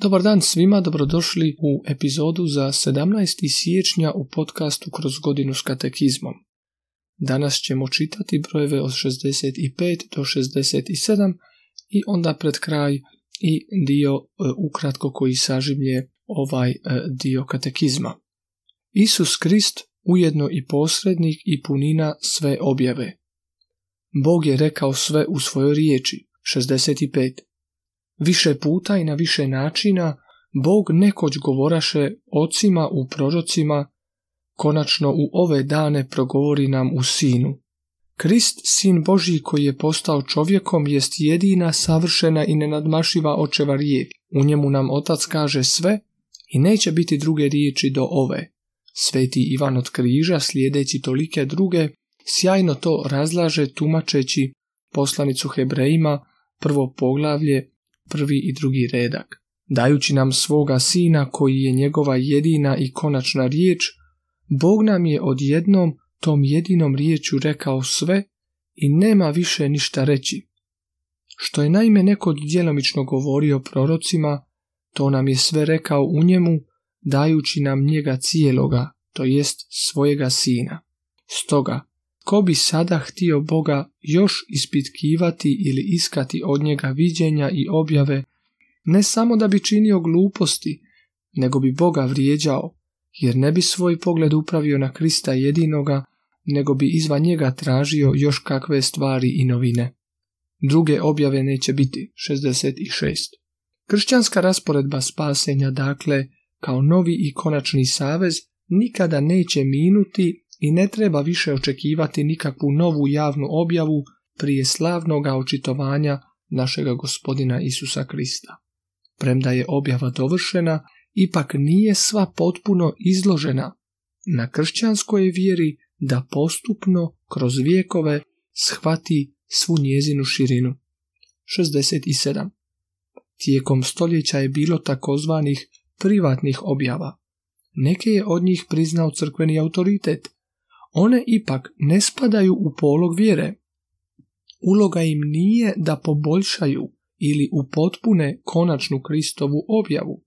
Dobar dan svima, dobrodošli u epizodu za 17. siječnja u podcastu Kroz godinu s katekizmom. Danas ćemo čitati brojeve od 65 do 67 i onda pred kraj i dio e, ukratko koji saživlje ovaj e, dio katekizma. Isus Krist ujedno i posrednik i punina sve objave. Bog je rekao sve u svojoj riječi. 65. Više puta i na više načina Bog nekoć govoraše ocima u prorocima, konačno u ove dane progovori nam u Sinu. Krist, Sin Božji koji je postao čovjekom, jest jedina savršena i nenadmašiva očeva riječ. U njemu nam Otac kaže sve i neće biti druge riječi do ove. Sveti Ivan od križa, slijedeći tolike druge, sjajno to razlaže tumačeći poslanicu Hebrejima, prvo poglavlje, prvi i drugi redak. Dajući nam svoga sina koji je njegova jedina i konačna riječ, Bog nam je odjednom tom jedinom riječu rekao sve i nema više ništa reći. Što je naime neko djelomično govorio prorocima, to nam je sve rekao u njemu, dajući nam njega cijeloga, to jest svojega sina. Stoga, ko bi sada htio Boga još ispitkivati ili iskati od njega viđenja i objave, ne samo da bi činio gluposti, nego bi Boga vrijeđao, jer ne bi svoj pogled upravio na Krista jedinoga, nego bi izvan njega tražio još kakve stvari i novine. Druge objave neće biti 66. Kršćanska rasporedba spasenja, dakle, kao novi i konačni savez, nikada neće minuti i ne treba više očekivati nikakvu novu javnu objavu prije slavnoga očitovanja našega gospodina Isusa Krista. Premda je objava dovršena, ipak nije sva potpuno izložena. Na kršćanskoj vjeri da postupno kroz vijekove shvati svu njezinu širinu. 67. Tijekom stoljeća je bilo takozvanih privatnih objava. Neke je od njih priznao crkveni autoritet, one ipak ne spadaju u polog vjere. Uloga im nije da poboljšaju ili upotpune konačnu Kristovu objavu,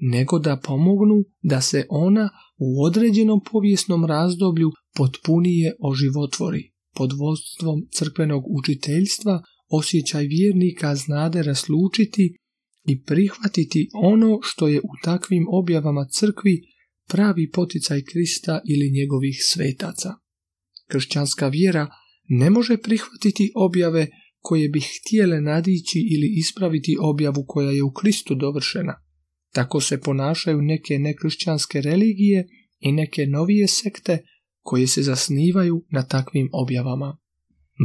nego da pomognu da se ona u određenom povijesnom razdoblju potpunije oživotvori. Pod vodstvom crkvenog učiteljstva osjećaj vjernika znade raslučiti i prihvatiti ono što je u takvim objavama crkvi pravi poticaj Krista ili njegovih svetaca. Kršćanska vjera ne može prihvatiti objave koje bi htjele nadići ili ispraviti objavu koja je u Kristu dovršena. Tako se ponašaju neke nekršćanske religije i neke novije sekte koje se zasnivaju na takvim objavama.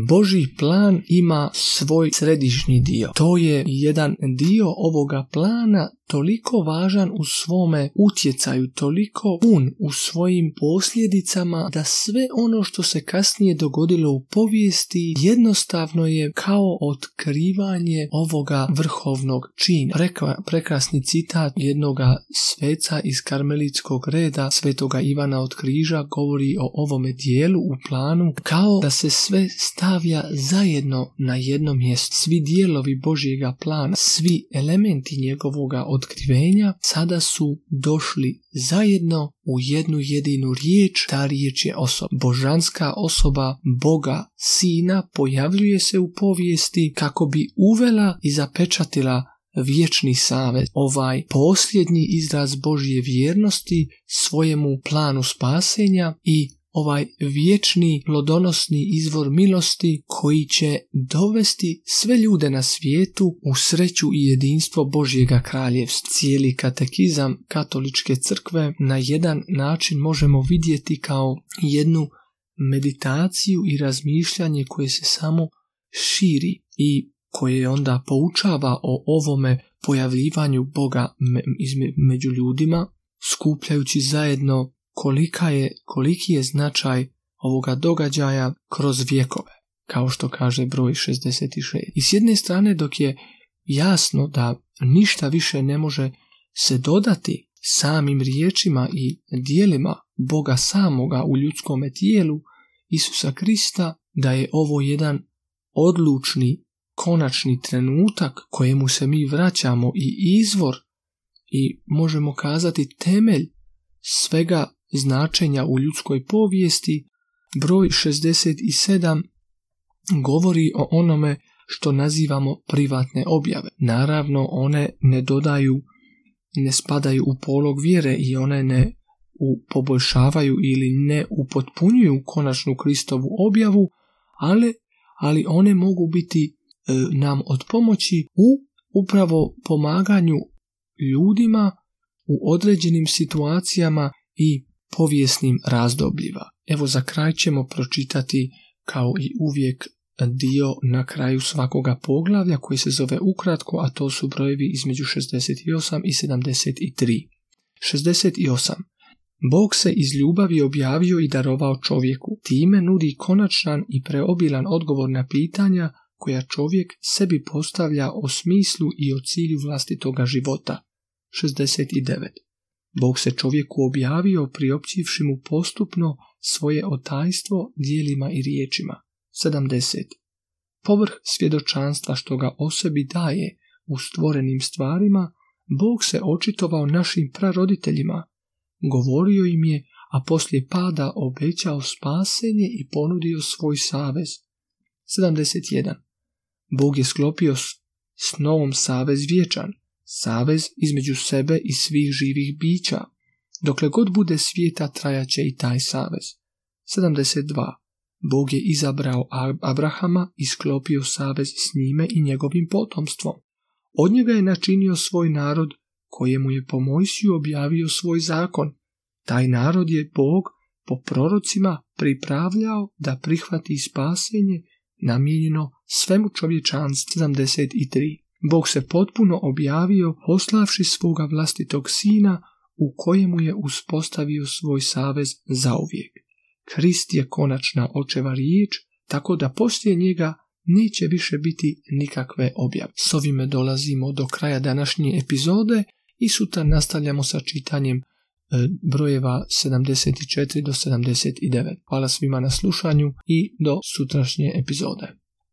Boži plan ima svoj središnji dio. To je jedan dio ovoga plana toliko važan u svome utjecaju, toliko pun u svojim posljedicama da sve ono što se kasnije dogodilo u povijesti jednostavno je kao otkrivanje ovoga vrhovnog čina. Preka, prekrasni citat jednoga sveca iz karmelitskog reda svetoga Ivana od križa govori o ovome dijelu u planu kao da se sve stavlja zajedno na jednom mjestu. Svi dijelovi Božjega plana, svi elementi njegovoga otkrivenja sada su došli zajedno u jednu jedinu riječ, ta riječ je osoba. Božanska osoba Boga Sina pojavljuje se u povijesti kako bi uvela i zapečatila vječni savez, ovaj posljednji izraz Božje vjernosti svojemu planu spasenja i ovaj vječni plodonosni izvor milosti koji će dovesti sve ljude na svijetu u sreću i jedinstvo Božjega kraljevstva. Cijeli katekizam katoličke crkve na jedan način možemo vidjeti kao jednu meditaciju i razmišljanje koje se samo širi i koje onda poučava o ovome pojavljivanju Boga među ljudima, skupljajući zajedno kolika je, koliki je značaj ovoga događaja kroz vjekove, kao što kaže broj 66. I s jedne strane dok je jasno da ništa više ne može se dodati samim riječima i dijelima Boga samoga u ljudskome tijelu Isusa Krista, da je ovo jedan odlučni, konačni trenutak kojemu se mi vraćamo i izvor i možemo kazati temelj svega značenja u ljudskoj povijesti, broj 67 govori o onome što nazivamo privatne objave. Naravno, one ne dodaju, ne spadaju u polog vjere i one ne u poboljšavaju ili ne upotpunjuju konačnu Kristovu objavu, ali, ali one mogu biti e, nam od pomoći u upravo pomaganju ljudima u određenim situacijama i povijesnim razdobljima. Evo za kraj ćemo pročitati kao i uvijek dio na kraju svakoga poglavlja koji se zove ukratko, a to su brojevi između 68 i 73. 68. Bog se iz ljubavi objavio i darovao čovjeku, time nudi konačan i preobilan odgovor na pitanja koja čovjek sebi postavlja o smislu i o cilju vlastitoga života. 69. Bog se čovjeku objavio priopćivši mu postupno svoje otajstvo dijelima i riječima. 70. Povrh svjedočanstva što ga o sebi daje u stvorenim stvarima, Bog se očitovao našim praroditeljima, govorio im je, a poslije pada obećao spasenje i ponudio svoj savez. 71. Bog je sklopio s novom savez vječan, savez između sebe i svih živih bića. Dokle god bude svijeta trajaće i taj savez. 72. Bog je izabrao Abrahama i sklopio savez s njime i njegovim potomstvom. Od njega je načinio svoj narod kojemu je po Mojsiju objavio svoj zakon. Taj narod je Bog po prorocima pripravljao da prihvati spasenje namijenjeno svemu čovječanstvu 73. Bog se potpuno objavio poslavši svoga vlastitog sina u kojemu je uspostavio svoj savez zauvijek. Krist je konačna očeva riječ, tako da poslije njega neće više biti nikakve objave. S ovime dolazimo do kraja današnje epizode i sutra nastavljamo sa čitanjem e, brojeva 74 do 79. Hvala svima na slušanju i do sutrašnje epizode.